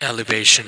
elevation.